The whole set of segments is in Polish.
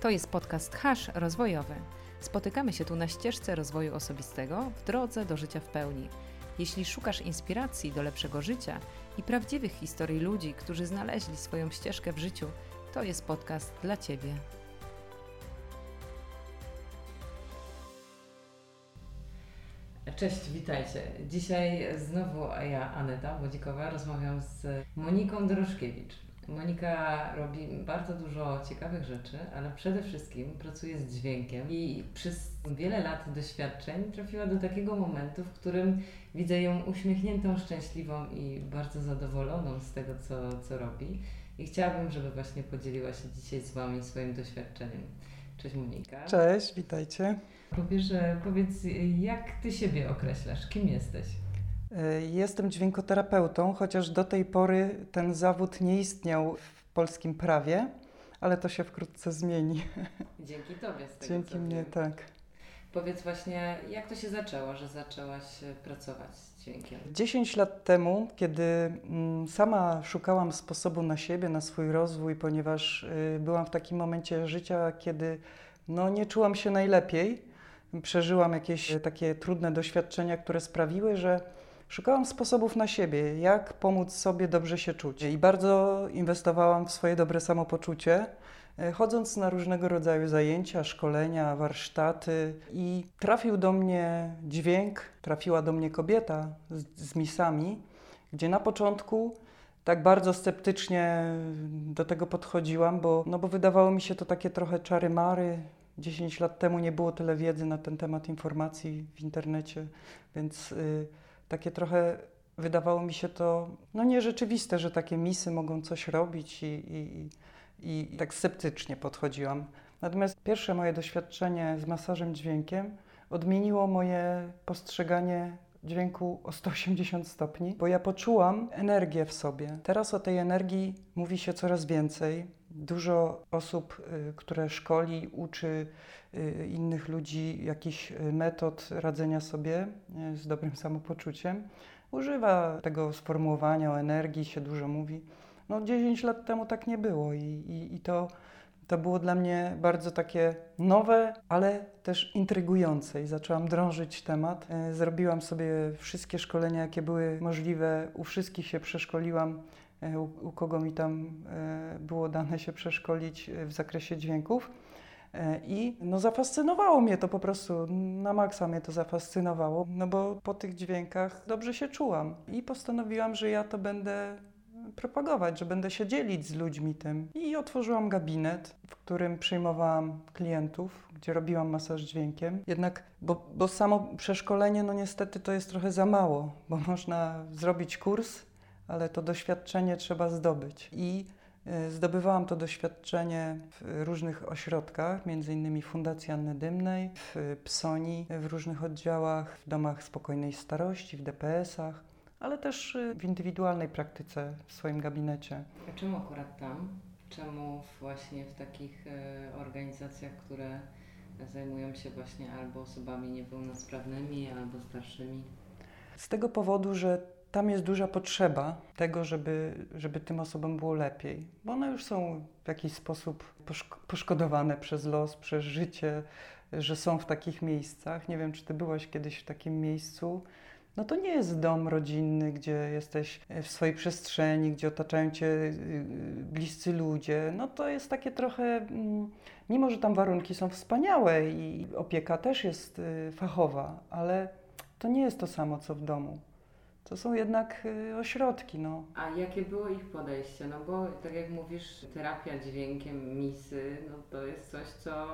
To jest podcast Hash Rozwojowy. Spotykamy się tu na ścieżce rozwoju osobistego w drodze do życia w pełni. Jeśli szukasz inspiracji do lepszego życia i prawdziwych historii ludzi, którzy znaleźli swoją ścieżkę w życiu, to jest podcast dla Ciebie. Cześć, witajcie. Dzisiaj znowu ja, Aneta Wodzikowa, rozmawiam z Moniką Dorożkiewicz. Monika robi bardzo dużo ciekawych rzeczy, ale przede wszystkim pracuje z dźwiękiem i przez wiele lat doświadczeń trafiła do takiego momentu, w którym widzę ją uśmiechniętą, szczęśliwą i bardzo zadowoloną z tego, co, co robi. I chciałabym, żeby właśnie podzieliła się dzisiaj z Wami swoim doświadczeniem. Cześć Monika. Cześć, witajcie. Po pierwsze, powiedz, jak Ty siebie określasz? Kim jesteś? E, jestem dźwiękoterapeutą, chociaż do tej pory ten zawód nie istniał w polskim prawie, ale to się wkrótce zmieni. Dzięki Tobie z tego Dzięki mnie, wiem. tak. Powiedz właśnie, jak to się zaczęło, że zaczęłaś e, pracować z dźwiękiem? 10 lat temu, kiedy mm, sama szukałam sposobu na siebie, na swój rozwój, ponieważ y, byłam w takim momencie życia, kiedy no, nie czułam się najlepiej, przeżyłam jakieś e, takie trudne doświadczenia, które sprawiły, że szukałam sposobów na siebie, jak pomóc sobie dobrze się czuć. I bardzo inwestowałam w swoje dobre samopoczucie, e, chodząc na różnego rodzaju zajęcia, szkolenia, warsztaty. I trafił do mnie dźwięk, trafiła do mnie kobieta z, z misami, gdzie na początku tak bardzo sceptycznie do tego podchodziłam, bo, no bo wydawało mi się to takie trochę czary-mary, 10 lat temu nie było tyle wiedzy na ten temat informacji w internecie, więc y, takie trochę wydawało mi się to no nierzeczywiste, że takie misy mogą coś robić i, i, i, i tak sceptycznie podchodziłam. Natomiast pierwsze moje doświadczenie z masażem dźwiękiem odmieniło moje postrzeganie dźwięku o 180 stopni, bo ja poczułam energię w sobie. Teraz o tej energii mówi się coraz więcej. Dużo osób, y, które szkoli, uczy y, innych ludzi jakichś y, metod radzenia sobie z dobrym samopoczuciem, używa tego sformułowania o energii, się dużo mówi. No 10 lat temu tak nie było i, i, i to to było dla mnie bardzo takie nowe, ale też intrygujące i zaczęłam drążyć temat. Zrobiłam sobie wszystkie szkolenia, jakie były możliwe, u wszystkich się przeszkoliłam, u, u kogo mi tam e, było dane się przeszkolić w zakresie dźwięków. I no, zafascynowało mnie to po prostu, na maksa mnie to zafascynowało, no bo po tych dźwiękach dobrze się czułam. I postanowiłam, że ja to będę propagować, że będę się dzielić z ludźmi tym. I otworzyłam gabinet, w którym przyjmowałam klientów, gdzie robiłam masaż dźwiękiem. Jednak, bo, bo samo przeszkolenie, no niestety to jest trochę za mało, bo można zrobić kurs, ale to doświadczenie trzeba zdobyć. I y, Zdobywałam to doświadczenie w różnych ośrodkach, między innymi Fundacji Anny Dymnej, w PSONI, w różnych oddziałach, w domach spokojnej starości, w DPS-ach ale też y, w indywidualnej praktyce w swoim gabinecie. A czemu akurat tam? Czemu właśnie w takich e, organizacjach, które zajmują się właśnie albo osobami niepełnosprawnymi, albo starszymi? Z tego powodu, że tam jest duża potrzeba tego, żeby, żeby tym osobom było lepiej, bo one już są w jakiś sposób poszkodowane przez los, przez życie, że są w takich miejscach. Nie wiem, czy ty byłaś kiedyś w takim miejscu no to nie jest dom rodzinny, gdzie jesteś w swojej przestrzeni, gdzie otaczają cię y, y, bliscy ludzie. No to jest takie trochę, mm, mimo że tam warunki są wspaniałe i opieka też jest y, fachowa, ale to nie jest to samo co w domu to są jednak y, ośrodki. No. A jakie było ich podejście? No bo tak jak mówisz, terapia dźwiękiem, misy, no to jest coś, co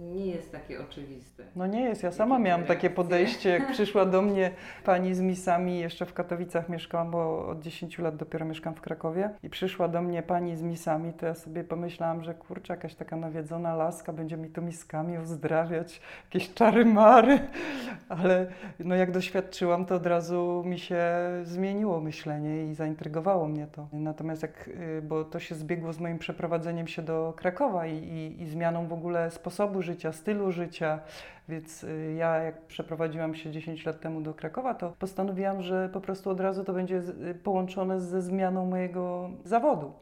nie jest takie oczywiste. No nie jest. Ja sama jakie miałam takie podejście, jak przyszła do mnie pani z misami, jeszcze w Katowicach mieszkałam, bo od 10 lat dopiero mieszkam w Krakowie i przyszła do mnie pani z misami, to ja sobie pomyślałam, że kurczę, jakaś taka nawiedzona laska będzie mi tu miskami uzdrawiać, jakieś czary mary, ale no jak doświadczyłam, to od razu mi się zmieniło myślenie i zaintrygowało mnie to. Natomiast jak, y, bo to się zbiegło z moim przeprowadzeniem się do Krakowa i, i, i zmianą w ogóle sposobu życia, stylu życia, więc y, ja jak przeprowadziłam się 10 lat temu do Krakowa, to postanowiłam, że po prostu od razu to będzie y, połączone ze zmianą mojego zawodu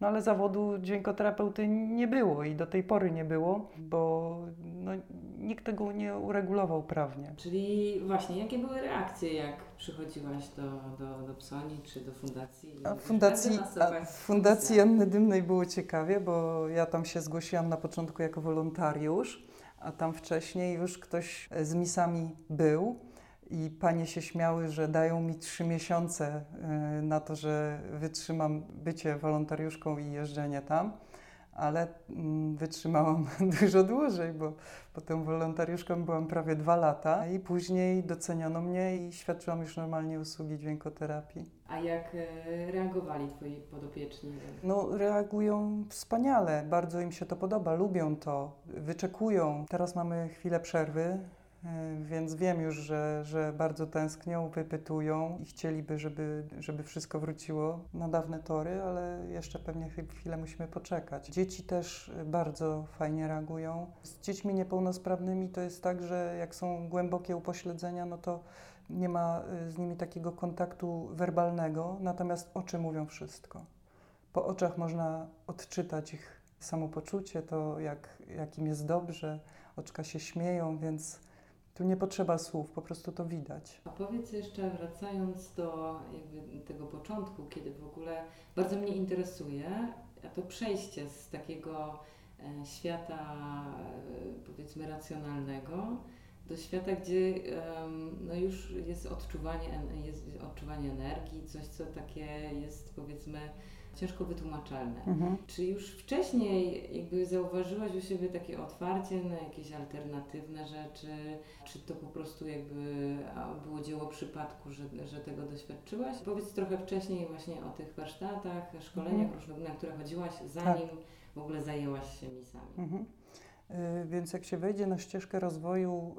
No ale zawodu dźwiękoterapeuty nie było i do tej pory nie było, bo no, nikt tego nie uregulował prawnie. Czyli właśnie, jakie były reakcje, jak przychodziłaś do, do, do Psoni czy do fundacji? A fundacji, a w fundacji Anny Dymnej było ciekawie, bo ja tam się zgłosiłam na początku jako wolontariusz, a tam wcześniej już ktoś z misami był i panie się śmiały, że dają mi trzy miesiące y, na to, że wytrzymam bycie wolontariuszką i jeżdżenie tam, ale mm, wytrzymałam dużo dłużej, bo potem wolontariuszką byłam prawie dwa lata i później doceniono mnie i świadczyłam już normalnie usługi dźwiękoterapii. A jak e, reagowali Twoi podopieczni? No, reagują wspaniale, bardzo im się to podoba, lubią to, wyczekują. Teraz mamy chwilę przerwy, E, więc wiem już, że, że bardzo tęsknią, wypytują i chcieliby, żeby, żeby wszystko wróciło na dawne tory, ale jeszcze pewnie chwilę musimy poczekać. Dzieci też bardzo fajnie reagują. Z dziećmi niepełnosprawnymi to jest tak, że jak są głębokie upośledzenia, no to nie ma e, z nimi takiego kontaktu werbalnego, natomiast oczy mówią wszystko. Po oczach można odczytać ich samopoczucie, to jak, jak im jest dobrze, oczka się śmieją, więc tu nie potrzeba słów, po prostu to widać. A powiedz jeszcze, wracając do tego początku, kiedy w ogóle bardzo mnie interesuje to przejście z takiego e, świata e, powiedzmy racjonalnego do świata, gdzie no już jest odczuwanie, jest odczuwanie energii, coś co takie jest powiedzmy ciężko wytłumaczalne. Mhm. Czy już wcześniej jakby zauważyłaś u siebie takie otwarcie na jakieś alternatywne rzeczy? Czy to po prostu jakby było dzieło przypadku, że, że tego doświadczyłaś? Powiedz trochę wcześniej właśnie o tych warsztatach, szkoleniach mhm. na które chodziłaś, zanim tak. w ogóle zajęłaś się misami. Mhm. Y, więc jak się wejdzie na ścieżkę rozwoju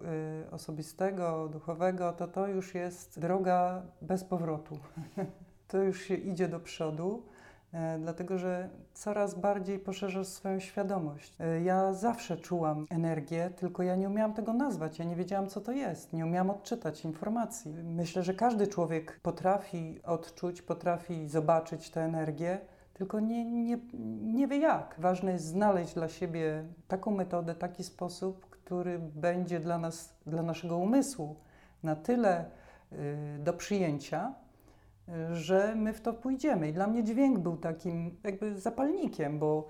y, osobistego, duchowego, to to już jest droga bez powrotu. to już się idzie do przodu. E, dlatego że coraz bardziej poszerzasz swoją świadomość. E, ja zawsze czułam energię, tylko ja nie umiałam tego nazwać, ja nie wiedziałam, co to jest, nie umiałam odczytać informacji. Myślę, że każdy człowiek potrafi odczuć, potrafi zobaczyć tę energię, tylko nie, nie, nie wie jak. Ważne jest znaleźć dla siebie taką metodę, taki sposób, który będzie dla nas, dla naszego umysłu na tyle y, do przyjęcia, że my w to pójdziemy. I dla mnie dźwięk był takim jakby zapalnikiem, bo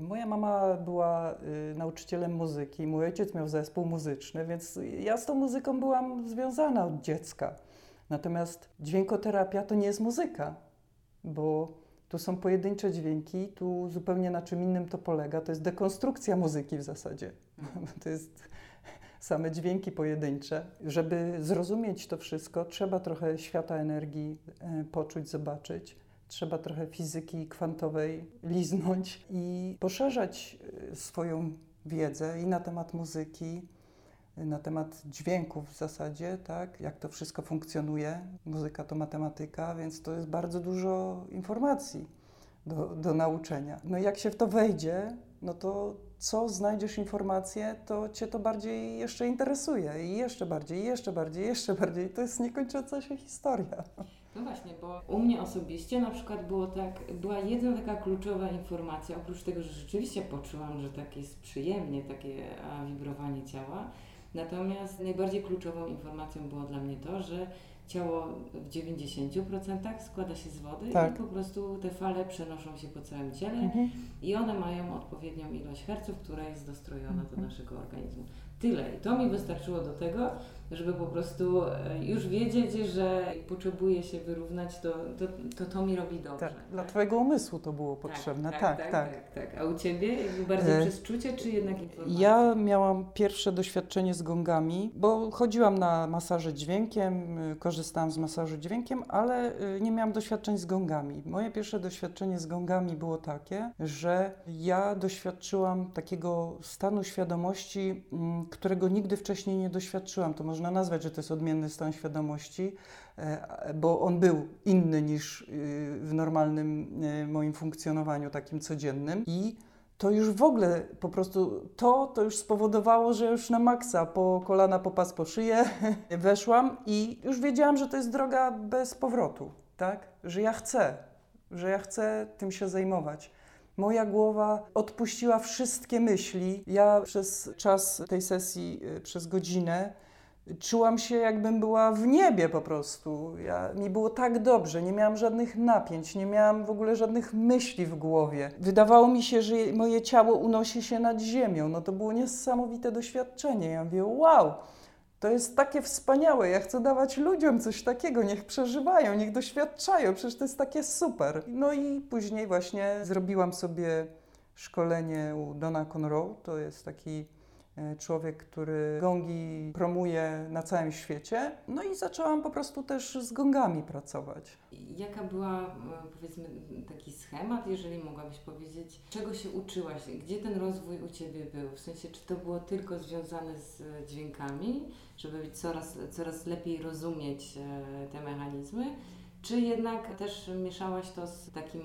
moja mama była y, nauczycielem muzyki, mój ojciec miał zespół muzyczny, więc ja z tą muzyką byłam związana od dziecka. Natomiast dźwiękoterapia to nie jest muzyka, bo tu są pojedyncze dźwięki, tu zupełnie na czym innym to polega. To jest dekonstrukcja muzyki w zasadzie. To jest same dźwięki pojedyncze. Żeby zrozumieć to wszystko, trzeba trochę świata energii e, poczuć, zobaczyć. Trzeba trochę fizyki kwantowej liznąć i poszerzać e, swoją wiedzę i na temat muzyki, na temat dźwięków w zasadzie, tak, jak to wszystko funkcjonuje. Muzyka to matematyka, więc to jest bardzo dużo informacji do, do nauczenia. No i jak się w to wejdzie, no to co znajdziesz informacje, to cię to bardziej jeszcze interesuje i jeszcze bardziej, i jeszcze bardziej, jeszcze bardziej. To jest niekończąca się historia. No właśnie, bo u mnie osobiście na przykład było tak, była jedna taka kluczowa informacja, oprócz tego, że rzeczywiście poczułam, że tak jest przyjemnie, takie wibrowanie ciała, natomiast najbardziej kluczową informacją było dla mnie to, że ciało w 90% składa się z wody tak. i po prostu te fale przenoszą się po całym ciele mhm. i one mają odpowiednią ilość herców, która jest dostrojona mhm. do naszego organizmu. Tyle. I to mi wystarczyło do tego, żeby po prostu e, już wiedzieć, że potrzebuję się wyrównać, to to, to, to mi robi dobrze. Tak, tak? Dla Twojego umysłu to było tak, potrzebne. Tak tak, tak tak, tak, tak. A u Ciebie bardziej e... przez czucie, czy jednak informacja? Ja miałam pierwsze doświadczenie z gongami, bo chodziłam na masaże dźwiękiem, y, korzystałam z masażu dźwiękiem, ale y, nie miałam doświadczeń z gongami. Moje pierwsze doświadczenie z gongami było takie, że ja doświadczyłam takiego stanu świadomości, mm, którego nigdy wcześniej nie doświadczyłam. To można nazwać, że to jest odmienny stan świadomości, e, bo on był inny niż y, w normalnym e, moim funkcjonowaniu takim codziennym i to już w ogóle po prostu to, to już spowodowało, że już na maksa po kolana, po pas, po szyję weszłam i już wiedziałam, że to jest droga bez powrotu, tak? Że ja chcę, że ja chcę tym się zajmować. Moja głowa odpuściła wszystkie myśli. Ja przez czas tej sesji, przez godzinę, czułam się, jakbym była w niebie po prostu. Ja, mi było tak dobrze, nie miałam żadnych napięć, nie miałam w ogóle żadnych myśli w głowie. Wydawało mi się, że moje ciało unosi się nad ziemią. No to było niesamowite doświadczenie. Ja mówię, wow, to jest takie wspaniałe. Ja chcę dawać ludziom coś takiego, niech przeżywają, niech doświadczają. Przecież to jest takie super. No i później właśnie zrobiłam sobie szkolenie u Dona Conroe. To jest taki człowiek, który gongi promuje na całym świecie. No i zaczęłam po prostu też z gongami pracować. Jaka była, e, powiedzmy, taki schemat, jeżeli mogłabyś powiedzieć, czego się uczyłaś, gdzie ten rozwój u Ciebie był? W sensie, czy to było tylko związane z dźwiękami, żeby coraz, coraz lepiej rozumieć e, te mechanizmy? Czy jednak też mieszałaś to z takim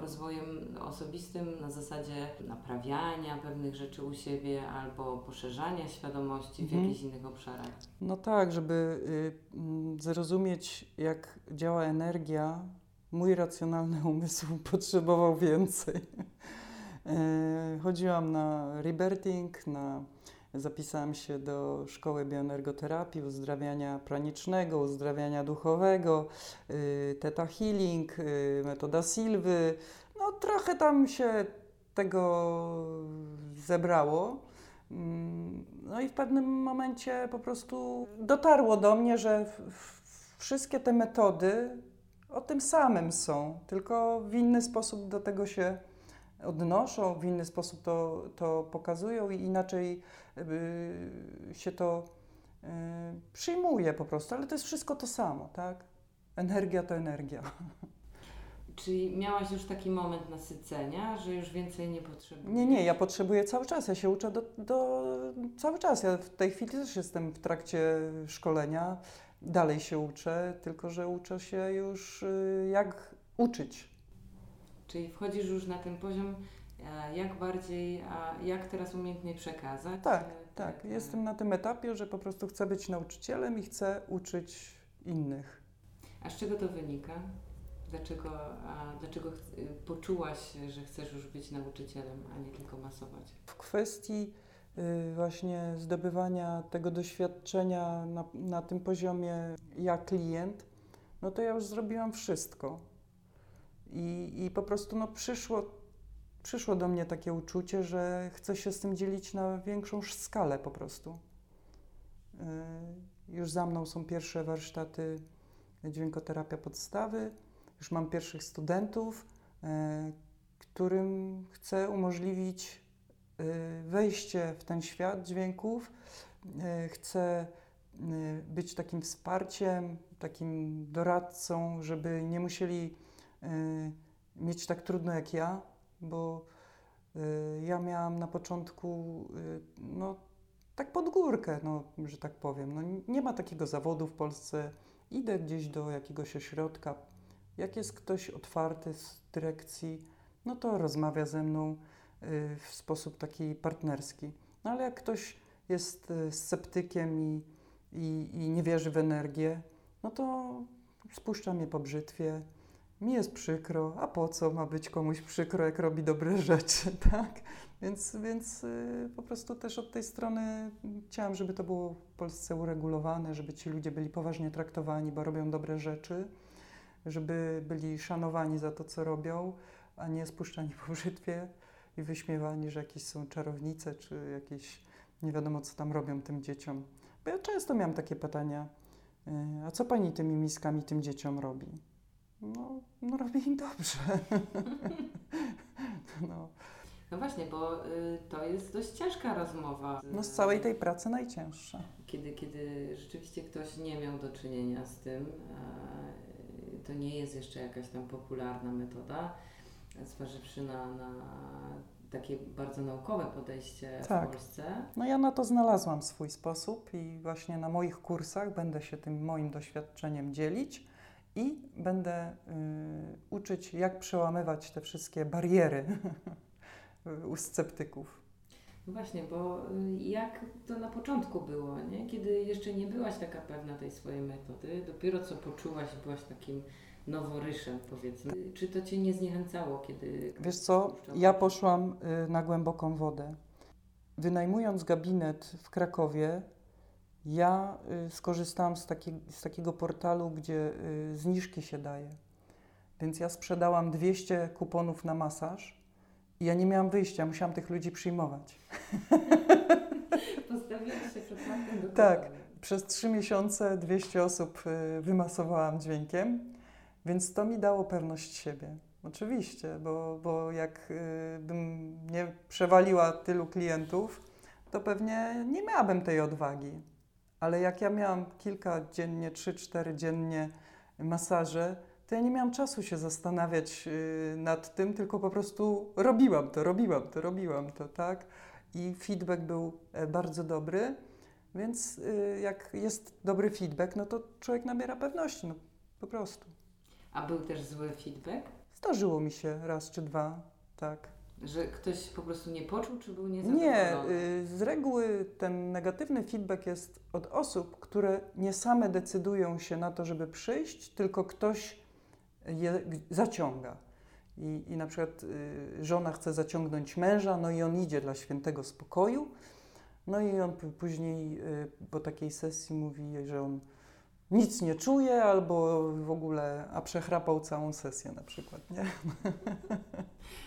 rozwojem osobistym na zasadzie naprawiania pewnych rzeczy u siebie albo poszerzania świadomości w mhm. jakichś innych obszarach? No tak, żeby y, mm, zrozumieć, jak działa energia, mój racjonalny umysł potrzebował więcej. E, chodziłam na rebirthing, na Zapisałam się do szkoły bioenergoterapii, uzdrawiania pranicznego, uzdrawiania duchowego, y, Theta Healing, y, metoda Silwy. No trochę tam się tego zebrało. Mm, no i w pewnym momencie po prostu dotarło do mnie, że wszystkie te metody o tym samym są, tylko w inny sposób do tego się odnoszą, w inny sposób to, to pokazują i inaczej się to y, przyjmuje po prostu, ale to jest wszystko to samo, tak? Energia to energia. Czyli miałaś już taki moment nasycenia, że już więcej nie potrzebujesz? Nie, nie, ja potrzebuję cały czas, ja się uczę do, do, cały czas. Ja w tej chwili też jestem w trakcie szkolenia, dalej się uczę, tylko że uczę się już y, jak uczyć Czyli wchodzisz już na ten poziom, jak bardziej, a jak teraz umiejętnie przekazać. Tak, e, tak. Jestem na tym etapie, że po prostu chcę być nauczycielem i chcę uczyć innych. A z czego to wynika? Dlaczego, dlaczego poczułaś, że chcesz już być nauczycielem, a nie tylko masować? W kwestii y, właśnie zdobywania tego doświadczenia na, na tym poziomie ja klient, no to ja już zrobiłam wszystko i, i po prostu no, przyszło, przyszło do mnie takie uczucie, że chcę się z tym dzielić na większą skalę po prostu. Yy, już za mną są pierwsze warsztaty dźwiękoterapia podstawy, już mam pierwszych studentów, yy, którym chcę umożliwić wejście w ten świat dźwięków. Chcę być takim wsparciem, takim doradcą, żeby nie musieli Y, mieć tak trudno jak ja, bo y, ja miałam na początku, y, no, tak pod górkę, no, że tak powiem. No, nie ma takiego zawodu w Polsce. Idę gdzieś do jakiegoś ośrodka. Jak jest ktoś otwarty z dyrekcji, no to rozmawia ze mną w sposób taki partnerski. No ale jak ktoś jest sceptykiem i, i, i nie wierzy w energię, no to spuszcza mnie po brzytwie mi jest przykro, a po co ma być komuś przykro, jak robi dobre rzeczy, tak? Więc, więc y, po prostu też od tej strony chciałam, żeby to było w Polsce uregulowane, żeby ci ludzie byli poważnie traktowani, bo robią dobre rzeczy, żeby byli szanowani za to, co robią, a nie spuszczani po brzytwie i wyśmiewani, że jakieś są czarownice, czy jakieś nie wiadomo, co tam robią tym dzieciom. Bo ja często miałam takie pytania, y, a co pani tymi miskami tym dzieciom robi? No, no robi im dobrze. no. no właśnie, bo y, to jest dość ciężka rozmowa. No z całej tej pracy najcięższa. Kiedy, kiedy rzeczywiście ktoś nie miał do czynienia z tym, to nie jest jeszcze jakaś tam popularna metoda, zważywszy na, na takie bardzo naukowe podejście tak. w Polsce. No ja na to znalazłam swój sposób i właśnie na moich kursach będę się tym moim doświadczeniem dzielić i będę y, uczyć, jak przełamywać te wszystkie bariery u sceptyków. Właśnie, bo y, jak to na początku było, nie? kiedy jeszcze nie byłaś taka pewna tej swojej metody, dopiero co poczułaś, byłaś takim noworyszem, powiedzmy. Czy to Cię nie zniechęcało, kiedy... Wiesz co, ja poszłam y, na głęboką wodę. Wynajmując gabinet w Krakowie, ja y, skorzystałam z, taki, z takiego portalu, gdzie y, zniżki się daje. Więc ja sprzedałam 200 kuponów na masaż i ja nie miałam wyjścia, musiałam tych ludzi przyjmować. Postawiłeś się przed faktem Tak. Przez trzy miesiące 200 osób y, wymasowałam dźwiękiem, więc to mi dało pewność siebie. Oczywiście, bo, bo jak bym nie przewaliła tylu klientów, to pewnie nie miałabym tej odwagi. Ale jak ja miałam kilka dziennie, trzy, cztery dziennie masaże, to ja nie miałam czasu się zastanawiać y, nad tym, tylko po prostu robiłam to, robiłam to, robiłam to, tak? I feedback był e, bardzo dobry. Więc y, jak jest dobry feedback, no to człowiek nabiera pewności, no po prostu. A był też zły feedback? Zdarzyło mi się raz czy dwa, tak. Że ktoś po prostu nie poczuł, czy był Nie, niezadowolony? y, z reguły ten negatywny feedback jest od osób, które nie same decydują się na to, żeby przyjść, tylko ktoś je zaciąga. I, I na przykład y, żona chce zaciągnąć męża, no i on idzie dla świętego spokoju, no i on później y, po takiej sesji mówi, że on nic nie czuje albo w ogóle, a przechrapał całą sesję na przykład, nie?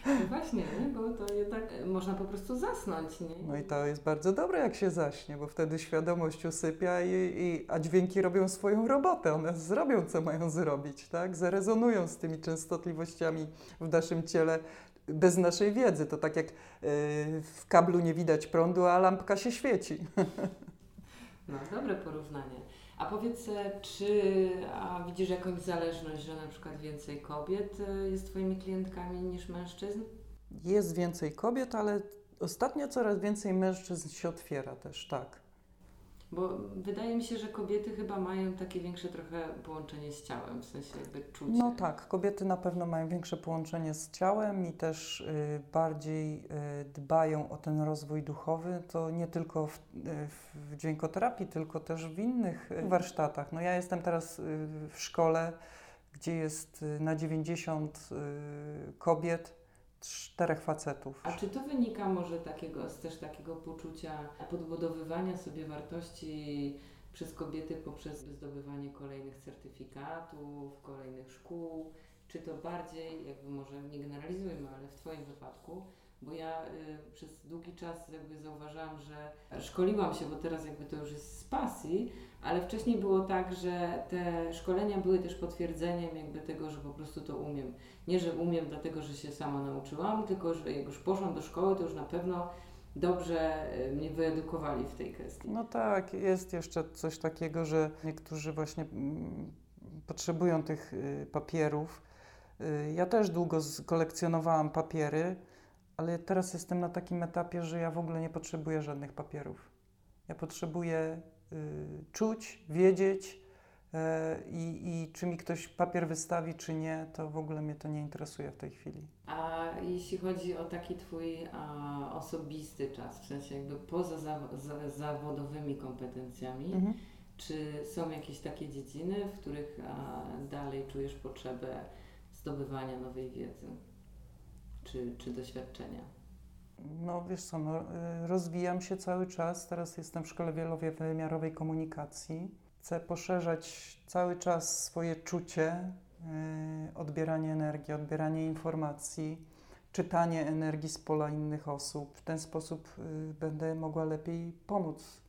No właśnie, nie? bo to jednak można po prostu zasnąć, nie? No i to jest bardzo dobre, jak się zaśnie, bo wtedy świadomość usypia, i, i, a dźwięki robią swoją robotę. One zrobią, co mają zrobić, tak? Zarezonują z tymi częstotliwościami w naszym ciele bez naszej wiedzy. To tak jak yy, w kablu nie widać prądu, a lampka się świeci. No, dobre porównanie. A powiedz, e, czy a widzisz jakąś zależność, że na przykład więcej kobiet e, jest Twoimi klientkami niż mężczyzn? Jest więcej kobiet, ale ostatnio coraz więcej mężczyzn się otwiera też, tak. Bo wydaje mi się, że kobiety chyba mają takie większe trochę połączenie z ciałem, w sensie jakby czucie. No tak, kobiety na pewno mają większe połączenie z ciałem i też y, bardziej y, dbają o ten rozwój duchowy. To nie tylko w, y, w dźwiękoterapii, tylko też w innych y, warsztatach. No ja jestem teraz y, w szkole, gdzie jest y, na 90 y, kobiet, czterech facetów. A czy to wynika może takiego, z też takiego poczucia podbudowywania sobie wartości przez kobiety poprzez zdobywanie kolejnych certyfikatów, kolejnych szkół? Czy to bardziej, jakby może nie generalizujmy, ale w Twoim wypadku, bo ja y, przez długi czas jakby zauważyłam, że szkoliłam się, bo teraz jakby to już jest z pasji, ale wcześniej było tak, że te szkolenia były też potwierdzeniem jakby tego, że po prostu to umiem. Nie, że umiem dlatego, że się sama nauczyłam, tylko że jak już poszłam do szkoły, to już na pewno dobrze y, mnie wyedukowali w tej kwestii. No tak, jest jeszcze coś takiego, że niektórzy właśnie mm, potrzebują tych y, papierów. Y, Ja też długo kolekcjonowałam papiery, ale teraz jestem na takim etapie, że ja w ogóle nie potrzebuję żadnych papierów. Ja potrzebuję y, czuć, wiedzieć e, i, i czy mi ktoś papier wystawi, czy nie, to w ogóle mnie to nie interesuje w tej chwili. A jeśli chodzi o taki Twój a, osobisty czas, w sensie jakby poza za, za, zawodowymi kompetencjami, Mhm. czy są jakieś takie dziedziny, w których a, dalej czujesz potrzebę zdobywania nowej wiedzy czy, czy doświadczenia? No wiesz co, no, y, rozwijam się cały czas. Teraz jestem w szkole wielowymiarowej komunikacji. Chcę poszerzać cały czas swoje czucie, y, odbieranie energii, odbieranie informacji, czytanie energii z pola innych osób. W ten sposób y, będę mogła lepiej pomóc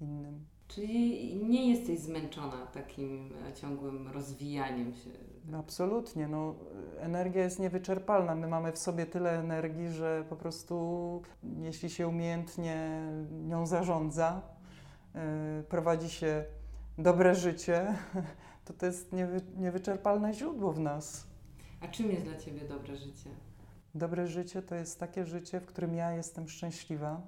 innym. Czyli nie jesteś zmęczona takim e, ciągłym rozwijaniem się. Absolutnie, no, energia jest niewyczerpalna. My mamy w sobie tyle energii, że po prostu jeśli się umiejętnie nią zarządza, y, prowadzi się dobre życie, to to jest niewy, niewyczerpalne źródło w nas. A czym jest dla Ciebie dobre życie? Dobre życie to jest takie życie, w którym ja jestem szczęśliwa,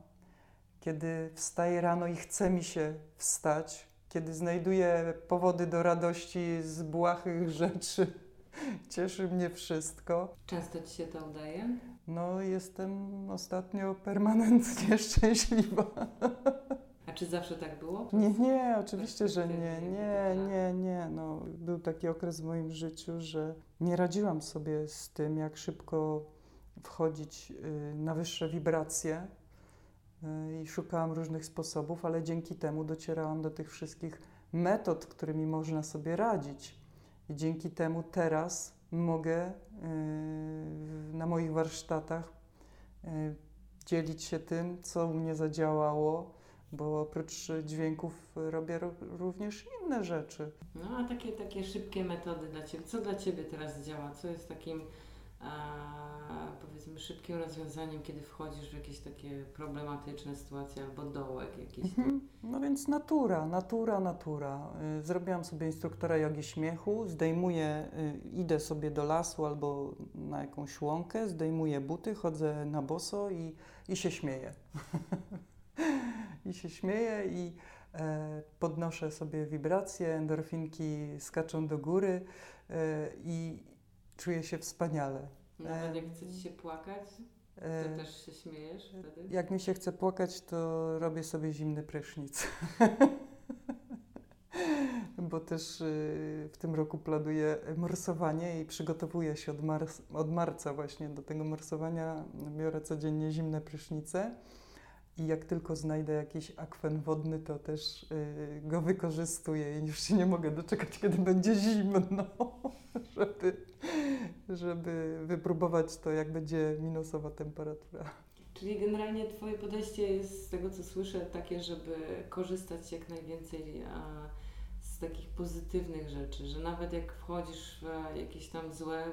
kiedy wstaję rano i chce mi się wstać, kiedy znajduję powody do radości z błahych rzeczy. Cieszy mnie wszystko. Często Ci się to udaje? No, jestem ostatnio permanentnie szczęśliwa. A czy zawsze tak było? Nie, nie, oczywiście, że nie, nie, jakby, nie, nie. No, był taki okres w moim życiu, że nie radziłam sobie z tym, jak szybko wchodzić y, na wyższe wibracje i szukałam różnych sposobów, ale dzięki temu docierałam do tych wszystkich metod, którymi można sobie radzić. I dzięki temu teraz mogę y, na moich warsztatach y, dzielić się tym, co u mnie zadziałało, bo oprócz dźwięków robię ró- również inne rzeczy. No a takie, takie szybkie metody dla Ciebie, co dla Ciebie teraz działa? Co jest takim powiedzmy szybkim rozwiązaniem, kiedy wchodzisz w jakieś takie problematyczne sytuacje albo dołek jakiś? Mhm. No więc natura, natura, natura. Y, Zrobiłam sobie instruktora jogi śmiechu, zdejmuję, y, idę sobie do lasu albo na jakąś łąkę, zdejmuję buty, chodzę na boso i, i się śmieję. I się śmieję i e, podnoszę sobie wibracje, endorfinki skaczą do góry e, i czuję się wspaniale. Nawet jak Em, chce Ci się płakać, E, to też się śmiejesz wtedy? Jak mi się chce płakać, to robię sobie zimny prysznic. Bo też y, w tym roku planuję morsowanie i przygotowuję się od, od marca właśnie do tego morsowania. Biorę codziennie zimne prysznice i jak tylko znajdę jakiś akwen wodny, to też y, go wykorzystuję i już się nie mogę doczekać, kiedy będzie zimno, żeby, żeby wypróbować to, jak będzie minusowa temperatura. Czyli generalnie Twoje podejście jest z tego, co słyszę, takie, żeby korzystać jak najwięcej z takich pozytywnych rzeczy, że nawet jak wchodzisz w jakieś tam złe,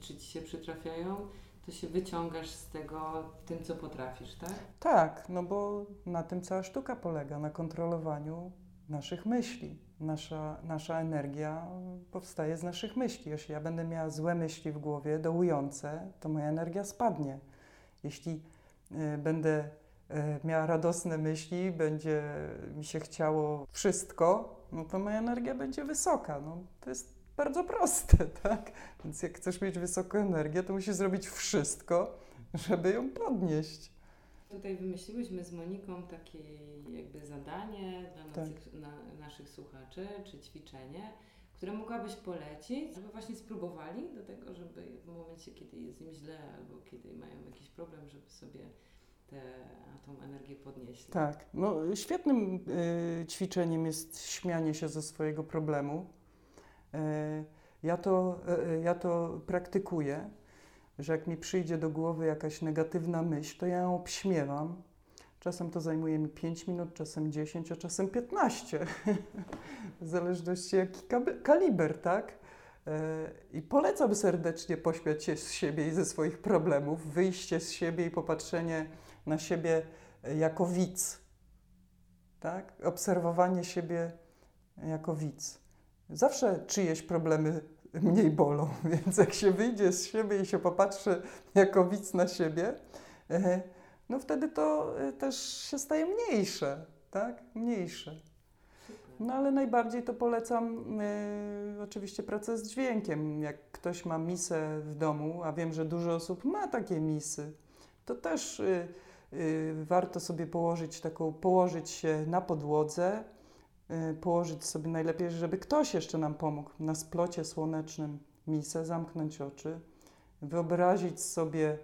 czy Ci się przytrafiają, to się wyciągasz z tego tym, co potrafisz, tak? Tak, no bo na tym cała sztuka polega, na kontrolowaniu naszych myśli. Nasza, nasza energia powstaje z naszych myśli. Jeśli ja będę miała złe myśli w głowie, dołujące, to moja energia spadnie. Jeśli y, będę y, miała radosne myśli, będzie mi się chciało wszystko, no to moja energia będzie wysoka. No, to jest bardzo proste, tak? Więc jak chcesz mieć wysoką energię, to musisz zrobić wszystko, żeby ją podnieść. Tutaj wymyśliłyśmy z Moniką takie jakby zadanie dla Tak. naszych, na, naszych słuchaczy, czy ćwiczenie, które mogłabyś polecić, żeby właśnie spróbowali do tego, żeby w momencie, kiedy jest im źle albo kiedy mają jakiś problem, żeby sobie tę tą energię podnieśli. Tak, no świetnym y, ćwiczeniem jest śmianie się ze swojego problemu. Y, ja, to, y, ja to praktykuję, że jak mi przyjdzie do głowy jakaś negatywna myśl, to ja ją obśmiewam. Czasem to zajmuje mi 5 minut, czasem 10, a czasem 15. w zależności jaki kaliber, tak? I polecam serdecznie pośmiać się z siebie i ze swoich problemów, wyjście z siebie i popatrzenie na siebie jako widz, tak? Obserwowanie siebie jako widz. Zawsze czyjeś problemy mniej bolą, więc jak się wyjdzie z siebie i się popatrzy jako widz na siebie, e, no wtedy to e, też się staje mniejsze, tak? Mniejsze. No ale najbardziej to polecam e, oczywiście pracę z dźwiękiem. Jak ktoś ma misę w domu, a wiem, że dużo osób ma takie misy, to też y, y, warto sobie położyć taką, położyć się na podłodze, y, położyć sobie najlepiej, żeby ktoś jeszcze nam pomógł na splocie słonecznym misę, zamknąć oczy, wyobrazić sobie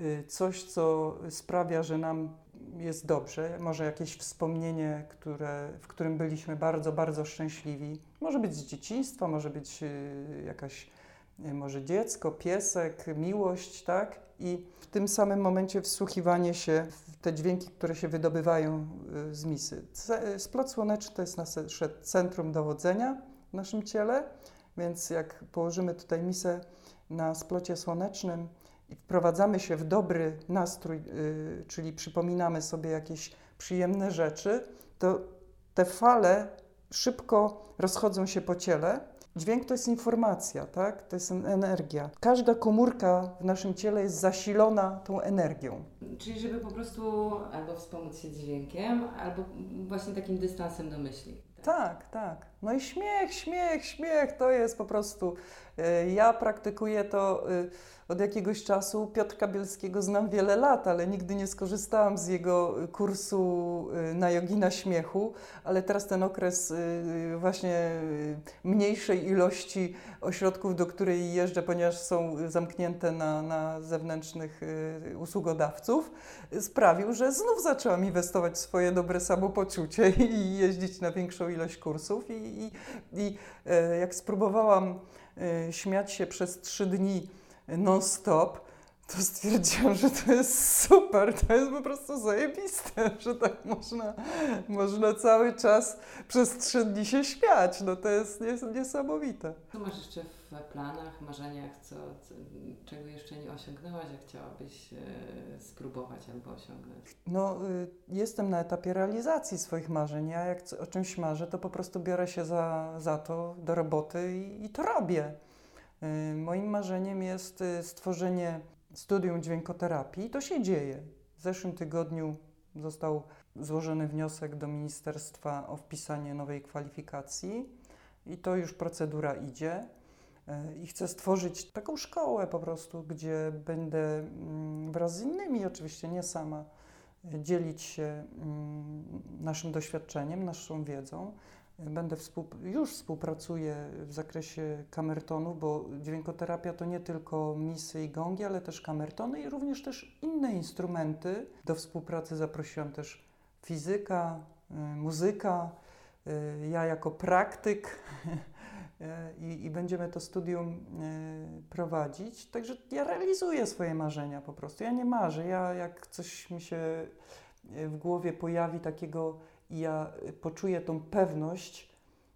y, coś, co sprawia, że nam jest dobrze, może jakieś wspomnienie, które, w którym byliśmy bardzo, bardzo szczęśliwi. Może być z dzieciństwa, może być y, jakaś, y, może dziecko, piesek, miłość, tak? I w tym samym momencie wsłuchiwanie się w te dźwięki, które się wydobywają y, z misy. Ce- Splot słoneczny to jest nasze centrum dowodzenia w naszym ciele, więc jak położymy tutaj misę na splocie słonecznym, i wprowadzamy się w dobry nastrój, czyli przypominamy sobie jakieś przyjemne rzeczy, to te fale szybko rozchodzą się po ciele. Dźwięk to jest informacja, tak? To jest en- energia. Każda komórka w naszym ciele jest zasilona tą energią. Czyli żeby po prostu albo wspomóc się dźwiękiem, albo właśnie takim dystansem do myśli. Tak, tak. No i śmiech, śmiech, śmiech, to jest po prostu. E, ja praktykuję to y, od jakiegoś czasu. Piotrka Bielskiego znam wiele lat, ale nigdy nie skorzystałam z jego kursu y, na jogina śmiechu, ale teraz ten okres właśnie mniejszej ilości ośrodków, do której jeżdżę, ponieważ są zamknięte na, na zewnętrznych usługodawców, sprawił, że znów zaczęłam inwestować w swoje dobre samopoczucie i jeździć na większą ilość kursów. I, i, i e, jak spróbowałam e, śmiać się przez trzy dni non-stop, to stwierdziłam, że to jest super, to jest po prostu zajebiste, że tak można, można cały czas przez trzy dni się śmiać. No to jest niesamowite. Co masz jeszcze w planach, marzeniach, co, co czego jeszcze nie osiągnęłaś, a chciałabyś e, spróbować albo osiągnąć? No, y, jestem na etapie realizacji swoich marzeń. Ja jak o czymś marzę, to po prostu biorę się za, za to do roboty i, i to robię. Y, moim marzeniem jest y, stworzenie studium dźwiękoterapii. To się dzieje. W zeszłym tygodniu został złożony wniosek do ministerstwa o wpisanie nowej kwalifikacji i to już procedura idzie. Y, I chcę stworzyć taką szkołę po prostu, gdzie będę mm, wraz z innymi, oczywiście nie sama, dzielić się mm, naszym doświadczeniem, naszą wiedzą Będę już współpracuję w zakresie kamertonu, bo dźwiękoterapia to nie tylko misy i gongi, ale też kamertony i również też inne instrumenty. Do współpracy zaprosiłam też fizyka, y, muzyka, y, ja jako praktyk i, i będziemy to studium y, prowadzić. Także ja realizuję swoje marzenia po prostu. Ja nie marzę. Ja jak coś mi się w głowie pojawi takiego i ja poczuję tą pewność,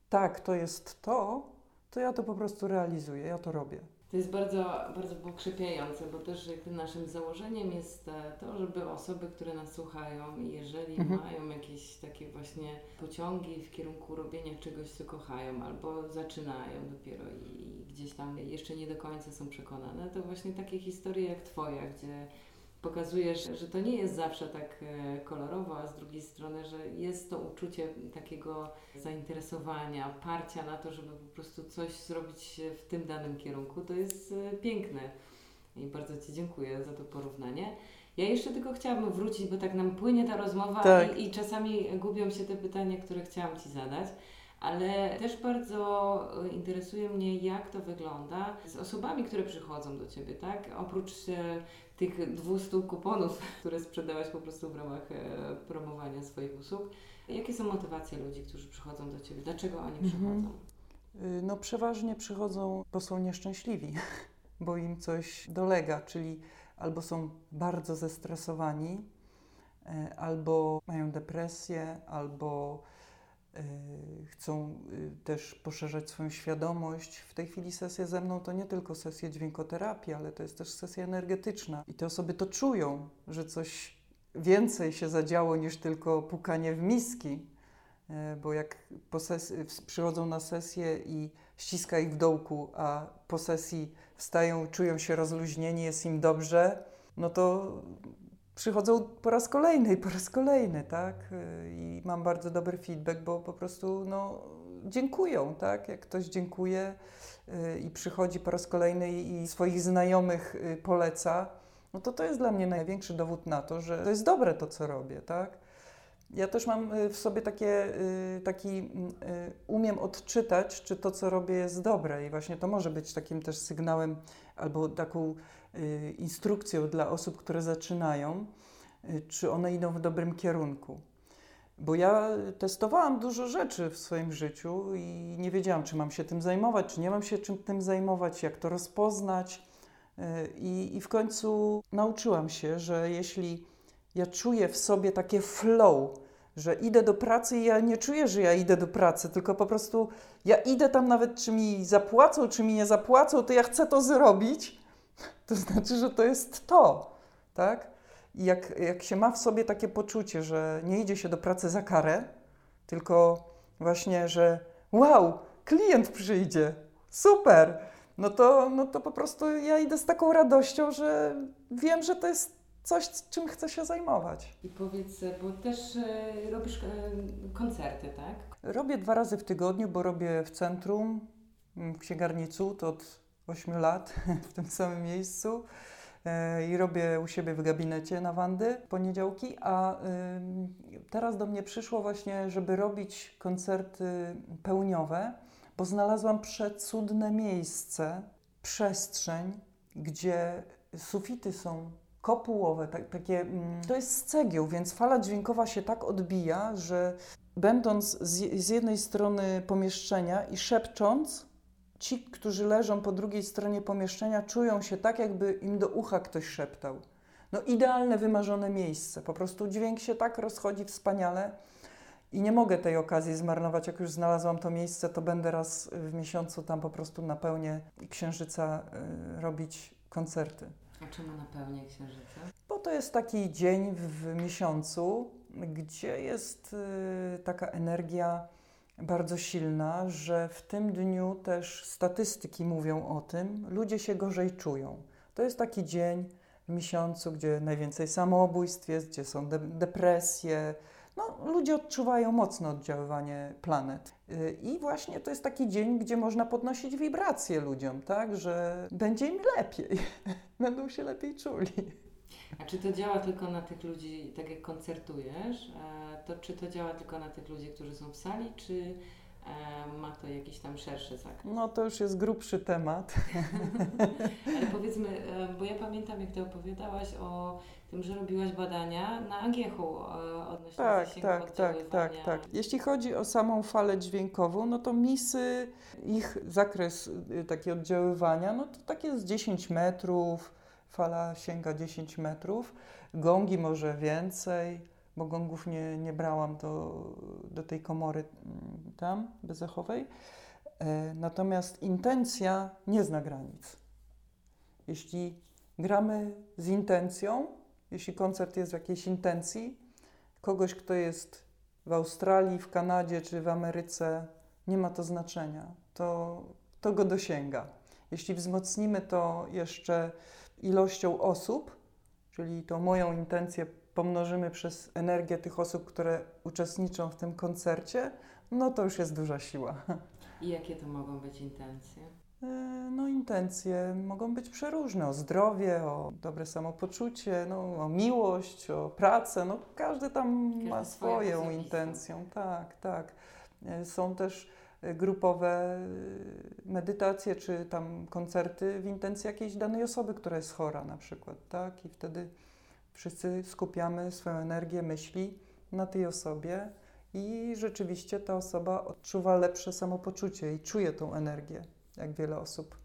tak, to jest to, to ja to po prostu realizuję, ja to robię. To jest bardzo, bardzo pokrzepiające, bo też naszym założeniem jest e, to, żeby osoby, które nas słuchają, jeżeli mhm. mają jakieś takie właśnie pociągi w kierunku robienia czegoś, co kochają, albo zaczynają dopiero i gdzieś tam jeszcze nie do końca są przekonane, to właśnie takie historie jak Twoja, gdzie pokazujesz, że to nie jest zawsze tak e, kolorowo, a z drugiej strony, że jest to uczucie takiego zainteresowania, parcia na to, żeby po prostu coś zrobić w tym danym kierunku. To jest e, piękne i bardzo Ci dziękuję za to porównanie. Ja jeszcze tylko chciałabym wrócić, bo tak nam płynie ta rozmowa tak. i, i czasami gubią się te pytania, które chciałam Ci zadać ale też bardzo e, interesuje mnie, jak to wygląda z osobami, które przychodzą do Ciebie, tak? Oprócz tych 200 kuponów, które sprzedałaś po prostu w ramach e, promowania swoich usług. Jakie są motywacje ludzi, którzy przychodzą do Ciebie? Dlaczego oni mhm. przychodzą? No przeważnie przychodzą, bo są nieszczęśliwi, bo im coś dolega, czyli albo są bardzo zestresowani, e, albo mają depresję, albo Y, chcą y, też poszerzać swoją świadomość. W tej chwili sesja ze mną to nie tylko sesja dźwiękoterapii, ale to jest też sesja energetyczna. I te osoby to czują, że coś więcej się zadziało niż tylko pukanie w miski. Y, bo jak po przychodzą na sesję i ściska ich w dołku, a po sesji wstają, czują się rozluźnieni, jest im dobrze, no to przychodzą po raz kolejny i po raz kolejny, tak? I mam bardzo dobry feedback, bo po prostu no, dziękują, tak? Jak ktoś dziękuje y, i przychodzi po raz kolejny i swoich znajomych y, poleca, no to to jest dla mnie największy dowód na to, że to jest dobre to, co robię, tak? Ja też mam y, w sobie takie, taki, umiem odczytać, czy to, co robię, jest dobre i właśnie to może być takim też sygnałem albo taką Y, instrukcją dla osób, które zaczynają, y, czy one idą w dobrym kierunku. Bo ja testowałam dużo rzeczy w swoim życiu i nie wiedziałam, czy mam się tym zajmować, czy nie mam się czym tym zajmować, jak to rozpoznać. Y, I, I w końcu nauczyłam się, że jeśli ja czuję w sobie takie flow, że idę do pracy i ja nie czuję, że ja idę do pracy, tylko po prostu ja idę tam nawet, czy mi zapłacą, czy mi nie zapłacą, to ja chcę to zrobić to znaczy, że to jest to, tak? I jak, jak się ma w sobie takie poczucie, że nie idzie się do pracy za karę, tylko właśnie, że wow, klient przyjdzie, super, no to, no to po prostu ja idę z taką radością, że wiem, że to jest coś, czym chcę się zajmować. I powiedz, bo też e, robisz e, koncerty, tak? Robię dwa razy w tygodniu, bo robię w centrum, w księgarnicu, to od 8 lat w tym samym miejscu. E, I robię u siebie w gabinecie na Wandy w poniedziałki, a teraz do mnie przyszło właśnie, żeby robić koncerty pełniowe, bo znalazłam przecudne miejsce, przestrzeń, gdzie sufity są kopułowe, tak, takie, mm, to jest z cegieł, więc fala dźwiękowa się tak odbija, że będąc z, z jednej strony pomieszczenia i szepcząc, ci, którzy leżą po drugiej stronie pomieszczenia, czują się tak, jakby im do ucha ktoś szeptał. No idealne, wymarzone miejsce. Po prostu dźwięk się tak rozchodzi wspaniale i nie mogę tej okazji zmarnować. Jak już znalazłam to miejsce, to będę raz w miesiącu tam po prostu na pełnie Księżyca y, robić koncerty. A czemu na pełnię Księżyca? Bo to jest taki dzień w miesiącu, gdzie jest y, taka energia bardzo silna, że w tym dniu też statystyki mówią o tym, ludzie się gorzej czują. To jest taki dzień w miesiącu, gdzie najwięcej samobójstw jest, gdzie są de depresje. No, ludzie odczuwają mocne oddziaływanie planet. Y, I właśnie to jest taki dzień, gdzie można podnosić wibracje ludziom, tak, że będzie im lepiej, będą się lepiej czuli. A czy to działa tylko na tych ludzi, tak jak koncertujesz, e, to czy to działa tylko na tych ludzi, którzy są w sali, czy ma to jakiś tam szerszy zakres? No to już jest grubszy temat. Ale powiedzmy, e, bo ja pamiętam, jak Ty opowiadałaś o tym, że robiłaś badania na Agiechu odnośnie tak, tak, tak, tak, tak. Jeśli chodzi o samą falę dźwiękową, no to misy, ich zakres y, taki oddziaływania, no to tak jest 10 metrów, fala sięga 10 metrów, gongi może więcej, bo gongów nie, nie brałam do, do tej komory mm, tam, bezechowej. E, natomiast intencja nie zna granic. Jeśli gramy z intencją, jeśli koncert jest w jakiejś intencji, kogoś, kto jest w Australii, w Kanadzie czy w Ameryce, nie ma to znaczenia. To, to go dosięga. Jeśli wzmocnimy to jeszcze ilością osób, czyli tą moją intencję pomnożymy przez energię tych osób, które uczestniczą w tym koncercie, no to już jest duża siła. I jakie to mogą być intencje? E, no, intencje mogą być przeróżne: o zdrowie, o dobre samopoczucie, no, o miłość, o pracę. No, każdy tam każdy ma swoją intencję. Tak, tak. E, są też grupowe y, medytacje czy tam koncerty w intencji jakiejś danej osoby, która jest chora na przykład, tak? I wtedy wszyscy skupiamy swoją energię, myśli na tej osobie i rzeczywiście ta osoba odczuwa lepsze samopoczucie i czuje tą energię, jak wiele osób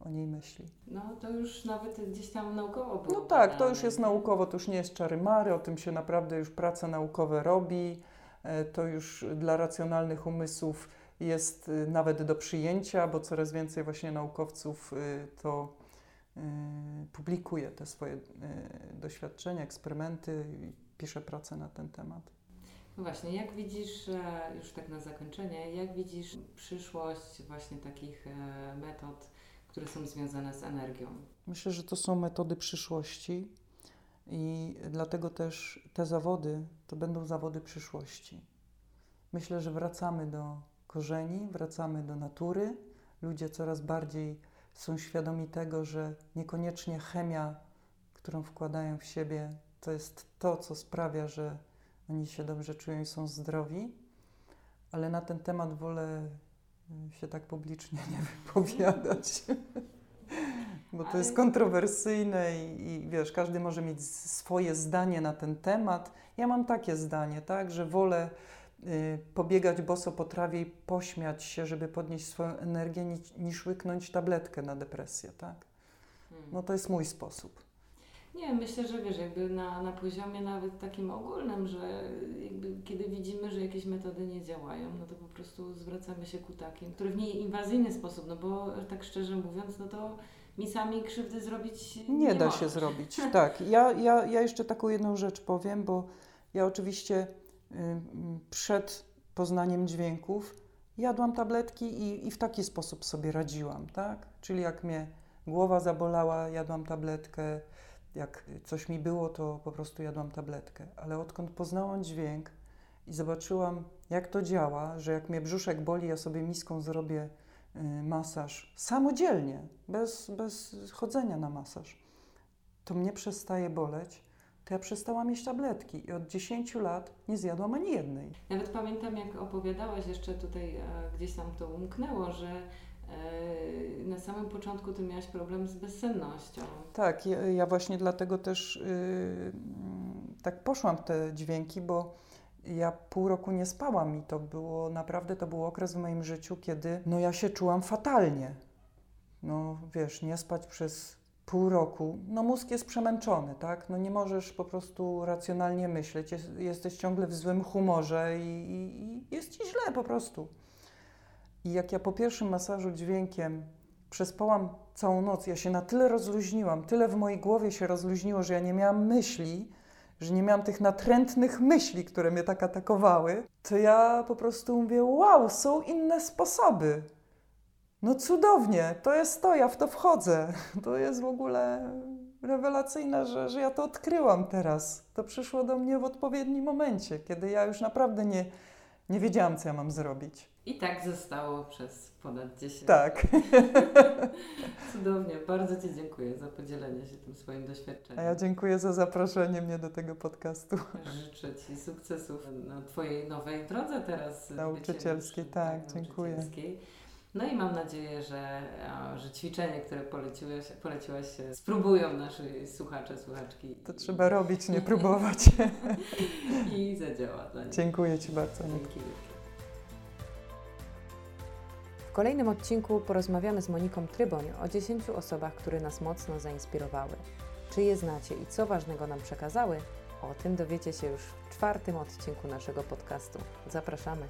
o niej myśli. No to już nawet gdzieś tam naukowo było. No tak, to już jest naukowo, to już nie jest czary mary, o tym się naprawdę już prace naukowe robi, e, to już dla racjonalnych umysłów jest y, nawet do przyjęcia, bo coraz więcej właśnie naukowców y, to publikuje te swoje doświadczenia, eksperymenty i pisze pracę na ten temat. No właśnie, jak widzisz, e, już tak na zakończenie, jak widzisz przyszłość właśnie takich e, metod, które są związane z energią? Myślę, że to są metody przyszłości i dlatego też te zawody to będą zawody przyszłości. Myślę, że wracamy do korzeni, wracamy do natury. Ludzie coraz bardziej są świadomi tego, że niekoniecznie chemia, którą wkładają w siebie, to jest to, co sprawia, że oni się dobrze czują i są zdrowi. Ale na ten temat wolę y, się tak publicznie nie wypowiadać. Bo to jest kontrowersyjne i, i, wiesz, każdy może mieć swoje zdanie na ten temat. Ja mam takie zdanie, tak, że wolę pobiegać boso po trawie i pośmiać się, żeby podnieść swoją energię, niż, niż łyknąć tabletkę na depresję, tak? Hmm. No to jest mój sposób. Nie, myślę, że wiesz, jakby na, na poziomie nawet takim ogólnym, że kiedy widzimy, że jakieś metody nie działają, no to po prostu zwracamy się ku takim, które w inwazyjny sposób, no bo tak szczerze mówiąc, no to mi sami krzywdy zrobić nie, nie da się zrobić. Tak, ja, ja, ja jeszcze taką jedną rzecz powiem, bo ja oczywiście przed poznaniem dźwięków jadłam tabletki i, i w taki sposób sobie radziłam, tak? Czyli jak mnie głowa zabolała, jadłam tabletkę, Jak coś mi było, to po prostu jadłam tabletkę. Ale odkąd poznałam dźwięk i zobaczyłam, jak to działa, że jak mnie brzuszek boli, ja sobie miską zrobię y, masaż samodzielnie, bez, bez chodzenia na masaż, to mnie przestaje boleć, ja przestałam jeść tabletki i od 10 lat nie zjadłam ani jednej. Nawet pamiętam, jak opowiadałaś jeszcze tutaj, e, gdzieś tam to umknęło, że e, na samym początku ty miałaś problem z bezsennością. Tak, ja, ja właśnie dlatego też yy, tak poszłam w te dźwięki, bo ja pół roku nie spałam i to było naprawdę, to był okres w moim życiu, kiedy no ja się czułam fatalnie. No wiesz, nie spać przez pół roku, no mózg jest przemęczony, tak? No nie możesz po prostu racjonalnie myśleć, jest, jesteś ciągle w złym humorze i, i, i jest ci źle po prostu. I jak ja po pierwszym masażu dźwiękiem przespałam całą noc, ja się na tyle rozluźniłam, tyle w mojej głowie się rozluźniło, że ja nie miałam myśli, że nie miałam tych natrętnych myśli, które mnie tak atakowały, to ja po prostu mówię, wow, są inne sposoby. No cudownie, to jest to, ja w to wchodzę. To jest w ogóle rewelacyjne, że, że ja to odkryłam teraz. To przyszło do mnie w odpowiednim momencie, kiedy ja już naprawdę nie, nie wiedziałam, co ja mam zrobić. I tak zostało przez ponad 10 Tak. Cudownie, bardzo Ci dziękuję za podzielenie się tym swoim doświadczeniem. A ja dziękuję za zaproszenie mnie do tego podcastu. Życzę Ci sukcesów na Twojej nowej drodze teraz. Nauczycielskiej, tak, dziękuję. No i mam nadzieję, że, że ćwiczenie, które poleciłeś, poleciłaś, spróbują nasi słuchacze, słuchaczki. To trzeba robić, nie próbować. I zadziała dla nich. Dziękuję Ci bardzo. Dzięki. W kolejnym odcinku porozmawiamy z Moniką Tryboń o 10 osobach, które nas mocno zainspirowały. Czy je znacie i co ważnego nam przekazały? O tym dowiecie się już w czwartym odcinku naszego podcastu. Zapraszamy.